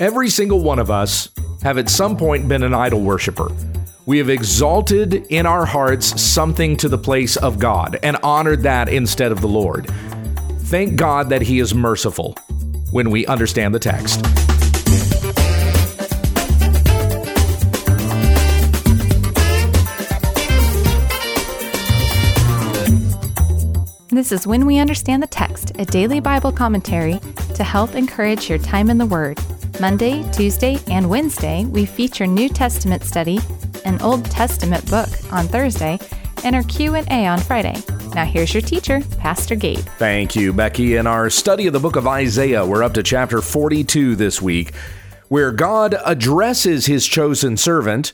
Every single one of us have at some point been an idol worshiper. We have exalted in our hearts something to the place of God and honored that instead of the Lord. Thank God that He is merciful when we understand the text. This is When We Understand the Text, a daily Bible commentary to help encourage your time in the Word. Monday, Tuesday, and Wednesday, we feature New Testament study, an Old Testament book on Thursday, and our Q&A on Friday. Now here's your teacher, Pastor Gabe. Thank you, Becky. In our study of the book of Isaiah, we're up to chapter 42 this week, where God addresses his chosen servant,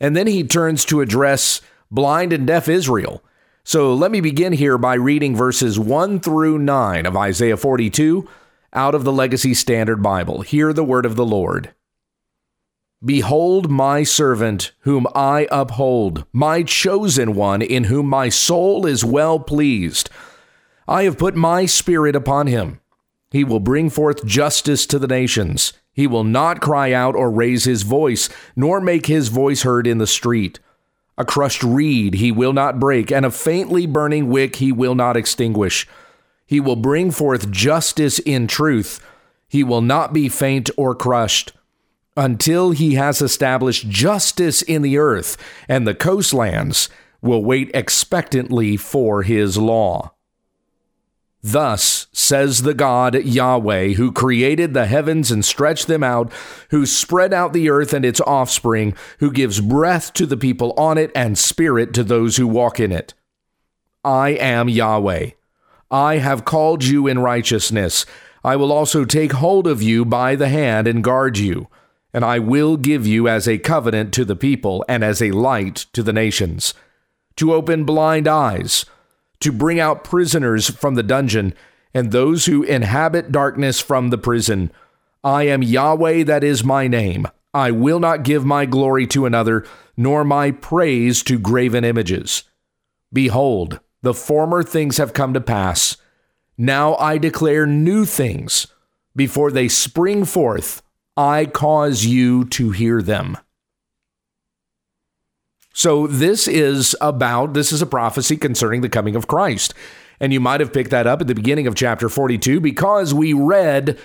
and then he turns to address blind and deaf Israel. So let me begin here by reading verses 1 through 9 of Isaiah 42 out of the Legacy Standard Bible. Hear the word of the Lord. Behold my servant, whom I uphold, my chosen one, in whom my soul is well pleased. I have put my spirit upon him. He will bring forth justice to the nations. He will not cry out or raise his voice, nor make his voice heard in the street. A crushed reed he will not break, and a faintly burning wick he will not extinguish. He will bring forth justice in truth. He will not be faint or crushed until he has established justice in the earth, and the coastlands will wait expectantly for his law. Thus says the God Yahweh, who created the heavens and stretched them out, who spread out the earth and its offspring, who gives breath to the people on it and spirit to those who walk in it. I am Yahweh. I have called you in righteousness. I will also take hold of you by the hand and guard you, and I will give you as a covenant to the people and as a light to the nations, to open blind eyes to bring out prisoners from the dungeon and those who inhabit darkness from the prison. I am Yahweh, that is my name. I will not give my glory to another, nor my praise to graven images. Behold, the former things have come to pass. Now I declare new things. Before they spring forth, I cause you to hear them. So this is about this is a prophecy concerning the coming of Christ. And you might have picked that up at the beginning of chapter 42 because we read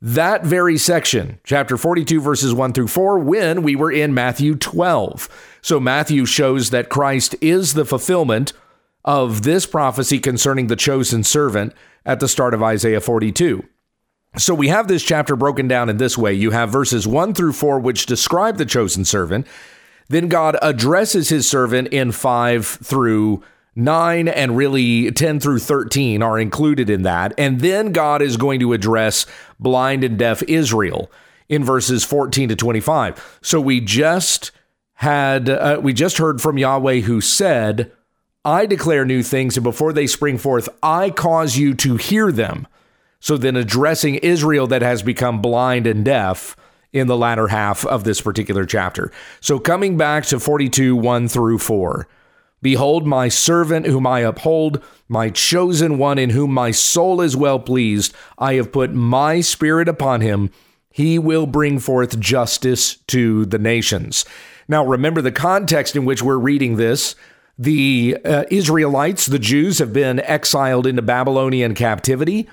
that very section, chapter 42 verses 1 through 4 when we were in Matthew 12. So Matthew shows that Christ is the fulfillment of this prophecy concerning the chosen servant at the start of Isaiah 42. So we have this chapter broken down in this way. You have verses 1 through 4 which describe the chosen servant. Then God addresses his servant in 5 through 9 and really 10 through 13 are included in that. And then God is going to address blind and deaf Israel in verses 14 to 25. So we just had uh, we just heard from Yahweh who said, "I declare new things and before they spring forth, I cause you to hear them." So then addressing Israel that has become blind and deaf, in the latter half of this particular chapter. So coming back to 42, 1 through 4. Behold, my servant whom I uphold, my chosen one in whom my soul is well pleased. I have put my spirit upon him. He will bring forth justice to the nations. Now, remember the context in which we're reading this. The uh, Israelites, the Jews, have been exiled into Babylonian captivity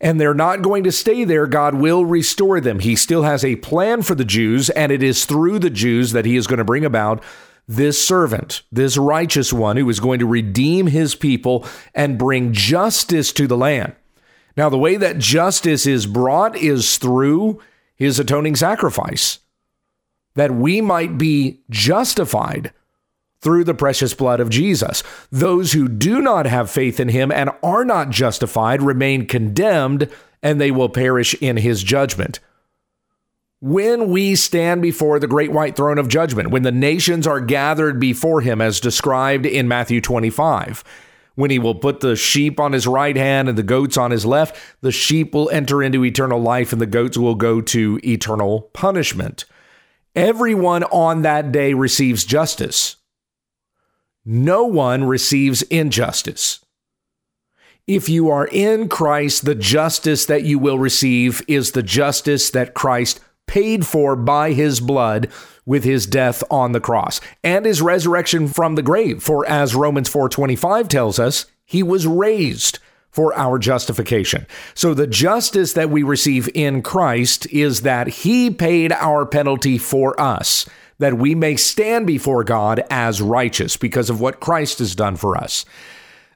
and they're not going to stay there. God will restore them. He still has a plan for the Jews, and it is through the Jews that he is going to bring about this servant, this righteous one who is going to redeem his people and bring justice to the land. Now, the way that justice is brought is through his atoning sacrifice, that we might be justified through the precious blood of Jesus. Those who do not have faith in him and are not justified remain condemned, and they will perish in his judgment. When we stand before the great white throne of judgment, when the nations are gathered before him, as described in Matthew 25, when he will put the sheep on his right hand and the goats on his left, the sheep will enter into eternal life and the goats will go to eternal punishment. Everyone on that day receives justice no one receives injustice. If you are in Christ, the justice that you will receive is the justice that Christ paid for by his blood with his death on the cross and his resurrection from the grave. For as Romans 4:25 tells us, he was raised for our justification. So the justice that we receive in Christ is that he paid our penalty for us, that we may stand before God as righteous because of what Christ has done for us.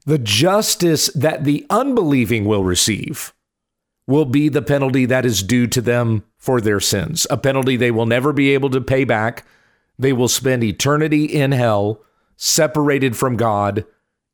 The justice that the unbelieving will receive will be the penalty that is due to them for their sins, a penalty they will never be able to pay back. They will spend eternity in hell, separated from God,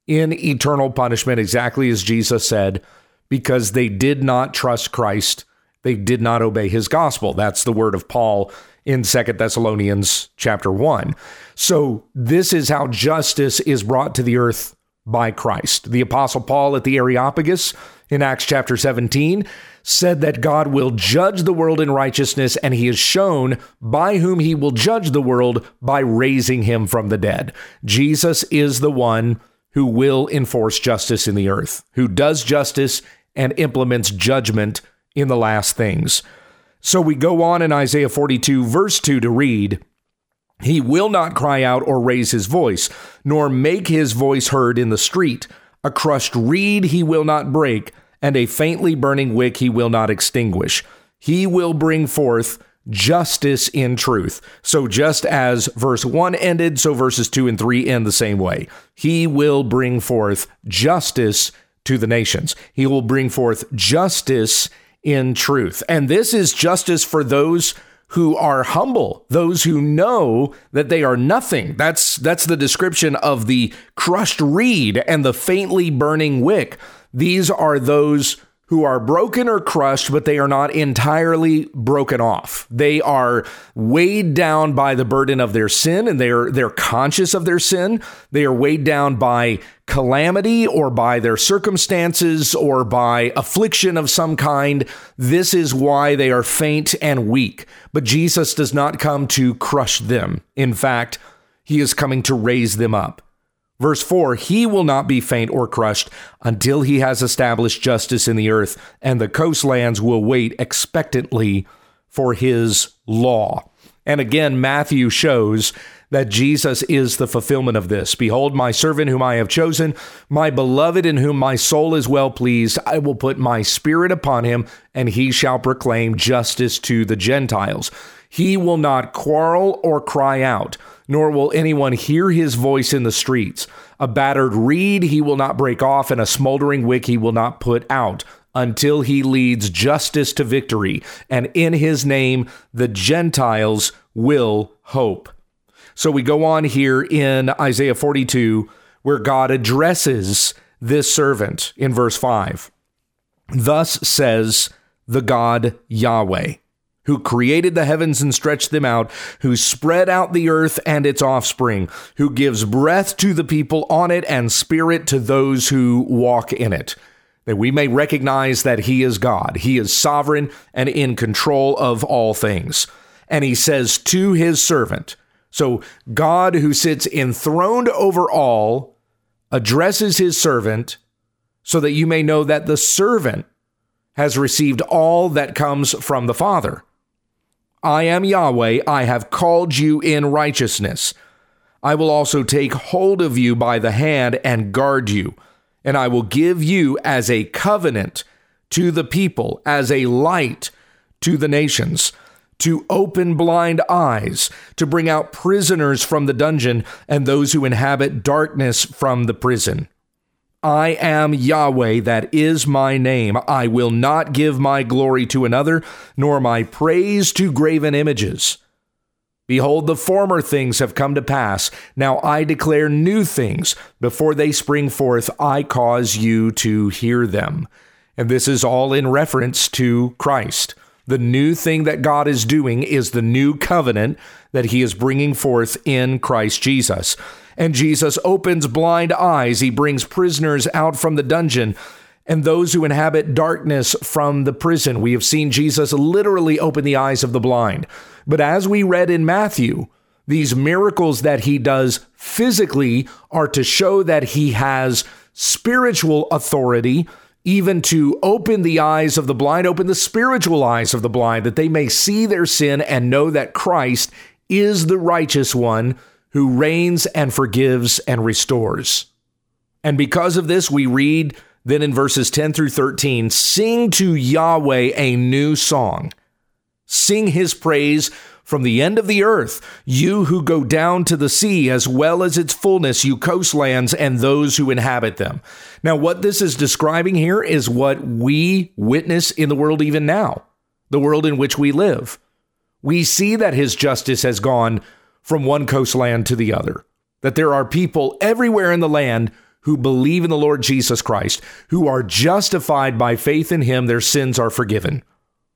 in eternal punishment, exactly as Jesus said, because they did not trust Christ. They did not obey his gospel. That's the word of Paul in Second Thessalonians chapter 1. So this is how justice is brought to the earth by Christ. The apostle Paul at the Areopagus in Acts chapter 17 said that God will judge the world in righteousness, and he has shown by whom he will judge the world by raising him from the dead. Jesus is the one who will enforce justice in the earth, who does justice and implements judgment in the last things. So we go on in Isaiah 42, verse 2 to read, He will not cry out or raise his voice, nor make his voice heard in the street. A crushed reed he will not break, and a faintly burning wick he will not extinguish. He will bring forth justice in truth. So just as verse 1 ended, so verses 2 and 3 end the same way. He will bring forth justice to the nations. He will bring forth justice in truth. And this is justice for those who are humble, those who know that they are nothing. That's that's the description of the crushed reed and the faintly burning wick. These are those who are broken or crushed, but they are not entirely broken off. They are weighed down by the burden of their sin and they're they're conscious of their sin. They are weighed down by calamity or by their circumstances or by affliction of some kind. This is why they are faint and weak. But Jesus does not come to crush them. In fact, he is coming to raise them up. Verse 4 He will not be faint or crushed until he has established justice in the earth, and the coastlands will wait expectantly for his law. And again, Matthew shows that Jesus is the fulfillment of this. Behold, my servant whom I have chosen, my beloved in whom my soul is well pleased. I will put my spirit upon him, and he shall proclaim justice to the Gentiles. He will not quarrel or cry out nor will anyone hear his voice in the streets. A battered reed he will not break off, and a smoldering wick he will not put out until he leads justice to victory. And in his name, the Gentiles will hope. So we go on here in Isaiah 42, where God addresses this servant in verse 5. Thus says the God Yahweh who created the heavens and stretched them out, who spread out the earth and its offspring, who gives breath to the people on it and spirit to those who walk in it. That we may recognize that He is God. He is sovereign and in control of all things. And He says to His servant, so God, who sits enthroned over all, addresses His servant so that you may know that the servant has received all that comes from the Father. I am Yahweh, I have called you in righteousness. I will also take hold of you by the hand and guard you, and I will give you as a covenant to the people, as a light to the nations, to open blind eyes, to bring out prisoners from the dungeon, and those who inhabit darkness from the prison. I am Yahweh, that is my name. I will not give my glory to another, nor my praise to graven images. Behold, the former things have come to pass. Now I declare new things. Before they spring forth, I cause you to hear them. And this is all in reference to Christ. The new thing that God is doing is the new covenant that he is bringing forth in Christ Jesus and Jesus opens blind eyes. He brings prisoners out from the dungeon and those who inhabit darkness from the prison. We have seen Jesus literally open the eyes of the blind. But as we read in Matthew, these miracles that he does physically are to show that he has spiritual authority even to open the eyes of the blind, open the spiritual eyes of the blind, that they may see their sin and know that Christ is the righteous one who reigns and forgives and restores. And because of this, we read then in verses 10 through 13 sing to Yahweh a new song, sing his praise from the end of the earth, you who go down to the sea, as well as its fullness, you coastlands and those who inhabit them. Now, what this is describing here is what we witness in the world even now, the world in which we live. We see that his justice has gone from one coastland to the other, that there are people everywhere in the land who believe in the Lord Jesus Christ, who are justified by faith in him, their sins are forgiven.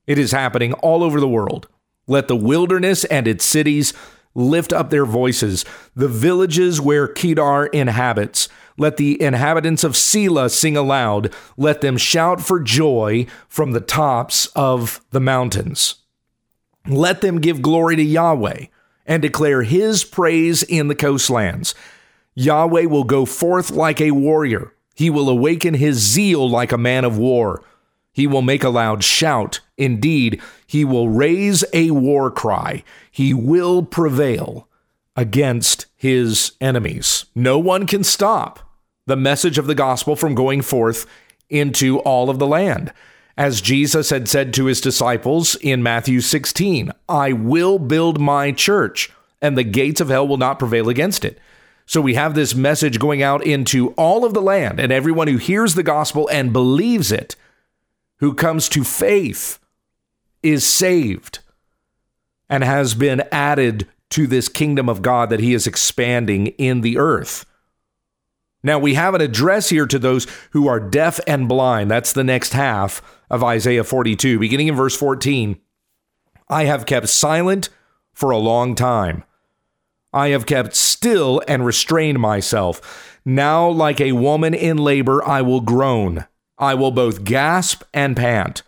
It is happening all over the world. Let the wilderness and its cities lift up their voices, the villages where Kedar inhabits. Let the inhabitants of Sela sing aloud. Let them shout for joy from the tops of the mountains. Let them give glory to Yahweh and declare his praise in the coastlands. Yahweh will go forth like a warrior. He will awaken his zeal like a man of war. He will make a loud shout. Indeed, he will raise a war cry. He will prevail against his enemies. No one can stop the message of the gospel from going forth into all of the land. As Jesus had said to his disciples in Matthew 16, I will build my church, and the gates of hell will not prevail against it. So we have this message going out into all of the land, and everyone who hears the gospel and believes it who comes to faith is saved and has been added to this kingdom of God that he is expanding in the earth. Now, we have an address here to those who are deaf and blind. That's the next half of Isaiah 42, beginning in verse 14. I have kept silent for a long time. I have kept still and restrained myself. Now, like a woman in labor, I will groan. I will both gasp and pant.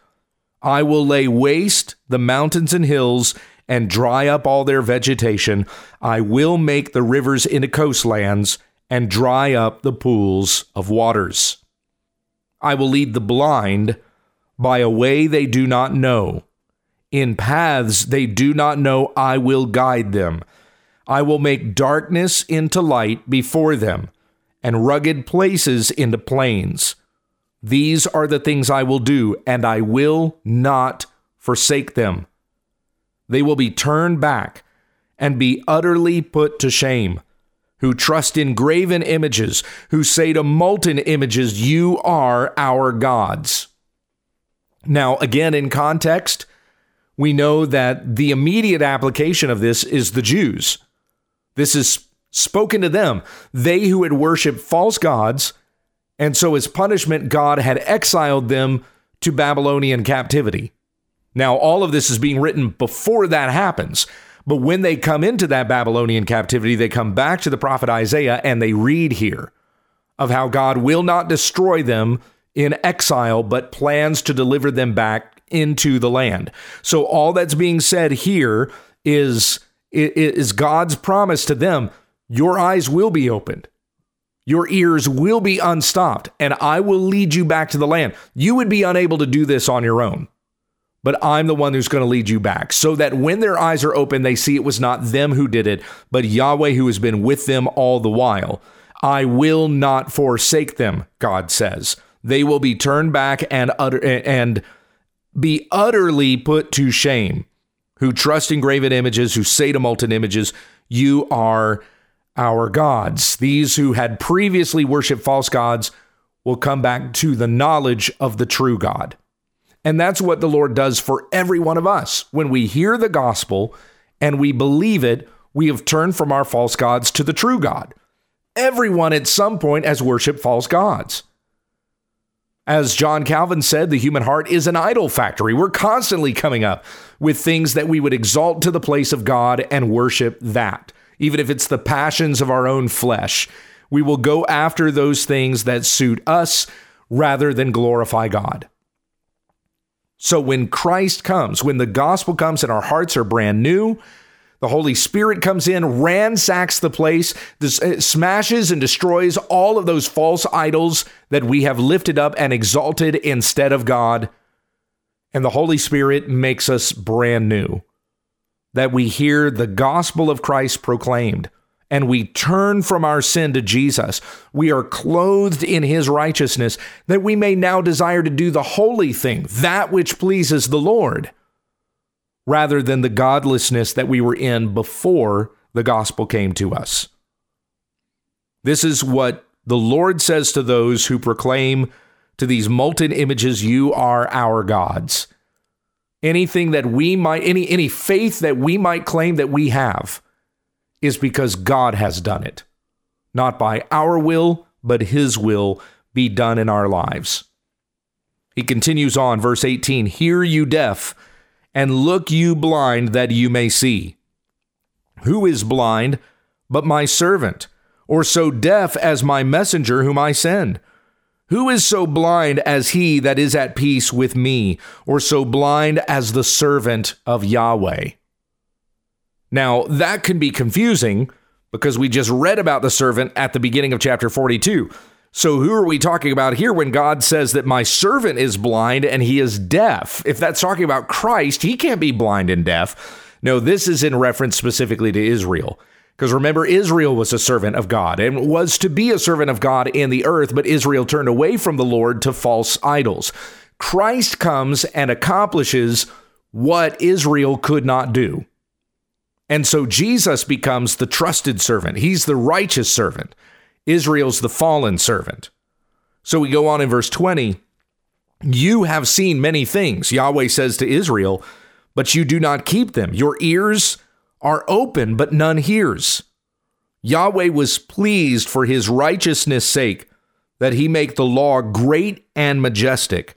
I will lay waste the mountains and hills and dry up all their vegetation. I will make the rivers into coastlands and dry up the pools of waters. I will lead the blind by a way they do not know. In paths they do not know, I will guide them. I will make darkness into light before them, and rugged places into plains. These are the things I will do, and I will not forsake them. They will be turned back and be utterly put to shame. Who trust in graven images, who say to molten images, You are our gods. Now, again, in context, we know that the immediate application of this is the Jews. This is spoken to them. They who had worshiped false gods and so, as punishment, God had exiled them to Babylonian captivity. Now, all of this is being written before that happens. But when they come into that Babylonian captivity, they come back to the prophet Isaiah and they read here of how God will not destroy them in exile, but plans to deliver them back into the land. So, all that's being said here is, is God's promise to them your eyes will be opened. Your ears will be unstopped, and I will lead you back to the land. You would be unable to do this on your own, but I'm the one who's going to lead you back so that when their eyes are open, they see it was not them who did it, but Yahweh who has been with them all the while. I will not forsake them, God says. They will be turned back and utter, and be utterly put to shame. Who trust in graven images, who say to molten images, You are our gods. These who had previously worshiped false gods will come back to the knowledge of the true God. And that's what the Lord does for every one of us. When we hear the gospel and we believe it, we have turned from our false gods to the true God. Everyone at some point has worshiped false gods. As John Calvin said, the human heart is an idol factory. We're constantly coming up with things that we would exalt to the place of God and worship that even if it's the passions of our own flesh. We will go after those things that suit us rather than glorify God. So when Christ comes, when the gospel comes and our hearts are brand new, The Holy Spirit comes in, ransacks the place, uh, smashes and destroys all of those false idols that we have lifted up and exalted instead of God. And the Holy Spirit makes us brand new. That we hear the gospel of Christ proclaimed and we turn from our sin to Jesus. We are clothed in his righteousness that we may now desire to do the holy thing, that which pleases the Lord rather than the godlessness that we were in before the gospel came to us. This is what the Lord says to those who proclaim to these molten images, You are our gods. Anything that we might, any, any faith that we might claim that we have is because God has done it. Not by our will, but His will be done in our lives. He continues on, verse 18 Hear you deaf and look you blind that you may see. Who is blind but my servant, or so deaf as my messenger whom I send? Who is so blind as he that is at peace with me, or so blind as the servant of Yahweh? Now, that can be confusing because we just read about the servant at the beginning of chapter 42. So, who are we talking about here when God says that my servant is blind and he is deaf? If that's talking about Christ, he can't be blind and deaf. No, this is in reference specifically to Israel. Because remember, Israel was a servant of God and was to be a servant of God in the earth, but Israel turned away from the Lord to false idols. Christ comes and accomplishes what Israel could not do. And so Jesus becomes the trusted servant, he's the righteous servant. Israel's the fallen servant. So we go on in verse 20. You have seen many things, Yahweh says to Israel, but you do not keep them. Your ears are open, but none hears. Yahweh was pleased for his righteousness' sake that he make the law great and majestic.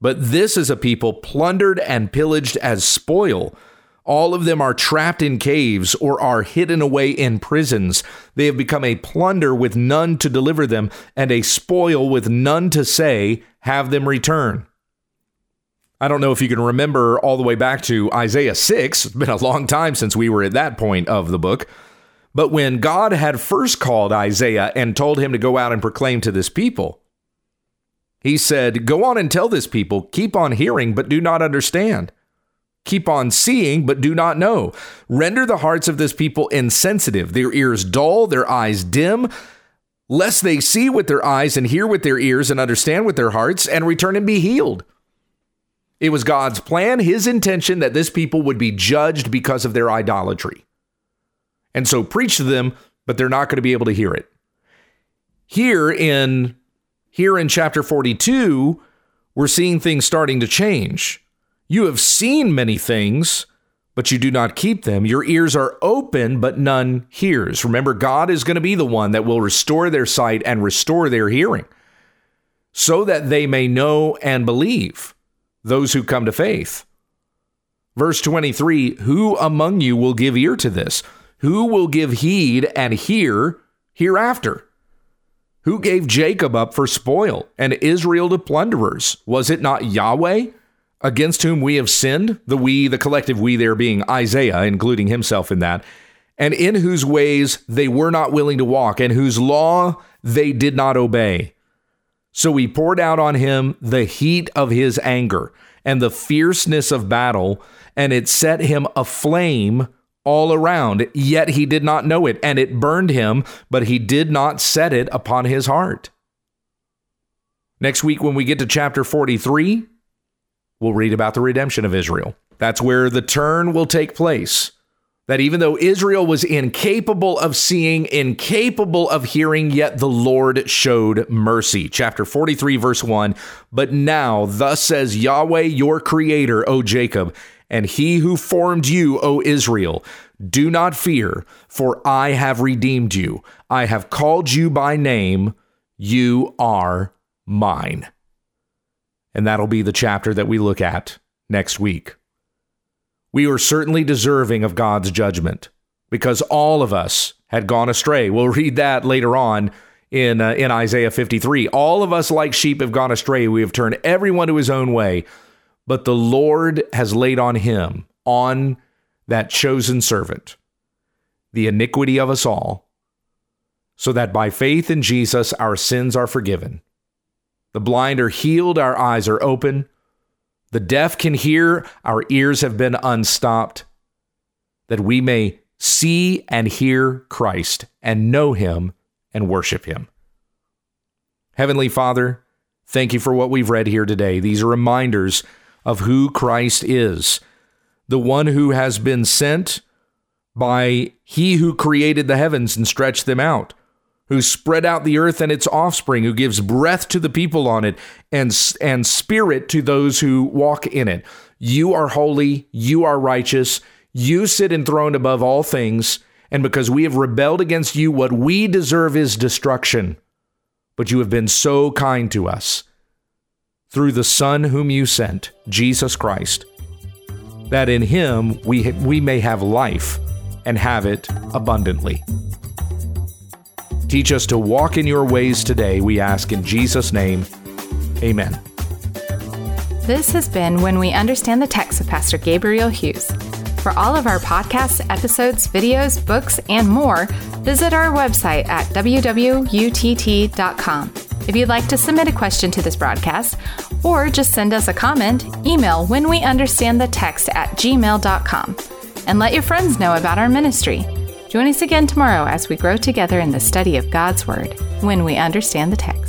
But this is a people plundered and pillaged as spoil all of them are trapped in caves or are hidden away in prisons. They have become a plunder with none to deliver them, and a spoil with none to say, Have them return. I don't know if you can remember all the way back to Isaiah 6. It's been a long time since we were at that point of the book. But when God had first called Isaiah and told him to go out and proclaim to this people, he said, Go on and tell this people, keep on hearing, but do not understand. Keep on seeing, but do not know. Render the hearts of this people insensitive, their ears dull, their eyes dim, lest they see with their eyes and hear with their ears and understand with their hearts and return and be healed. It was God's plan, his intention that this people would be judged because of their idolatry. And so preach to them, but they're not going to be able to hear it. Here in here in chapter 42, we're seeing things starting to change. You have seen many things, but you do not keep them. Your ears are open, but none hears. Remember, God is going to be the one that will restore their sight and restore their hearing so that they may know and believe, those who come to faith. Verse 23 Who among you will give ear to this? Who will give heed and hear hereafter? Who gave Jacob up for spoil and Israel to plunderers? Was it not Yahweh? Against whom we have sinned, the we, the collective we there being Isaiah, including himself in that, and in whose ways they were not willing to walk, and whose law they did not obey. So we poured out on him the heat of his anger and the fierceness of battle, and it set him aflame all around. Yet he did not know it, and it burned him, but he did not set it upon his heart. Next week, when we get to chapter 43, we'll read about the redemption of Israel. That's where the turn will take place. That even though Israel was incapable of seeing, incapable of hearing, yet the Lord showed mercy. Chapter 43, verse 1. But now, thus says Yahweh, your creator, O Jacob, and he who formed you, O Israel, do not fear, for I have redeemed you. I have called you by name. You are mine. And that'll be the chapter that we look at next week. We were certainly deserving of God's judgment because all of us had gone astray. We'll read that later on in, uh, in Isaiah 53. All of us, like sheep, have gone astray. We have turned everyone to his own way. But the Lord has laid on him, on that chosen servant, the iniquity of us all, so that by faith in Jesus our sins are forgiven. The blind are healed, our eyes are open. The deaf can hear, our ears have been unstopped, that we may see and hear Christ and know him and worship him. Heavenly Father, thank you for what we've read here today. These are reminders of who Christ is, the one who has been sent by he who created the heavens and stretched them out, who spread out the earth and its offspring, who gives breath to the people on it and, and spirit to those who walk in it. You are holy, you are righteous, you sit enthroned above all things, and because we have rebelled against you, what we deserve is destruction. But you have been so kind to us through the Son whom you sent, Jesus Christ, that in him we, we may have life and have it abundantly. Teach us to walk in your ways today, we ask in Jesus' name. Amen. This has been When We Understand the Text of Pastor Gabriel Hughes. For all of our podcasts, episodes, videos, books, and more, visit our website at wwutt.com. If you'd like to submit a question to this broadcast or just send us a comment, email when we understand the text at gmail.com and let your friends know about our ministry. Join us again tomorrow as we grow together in the study of God's Word when we understand the text.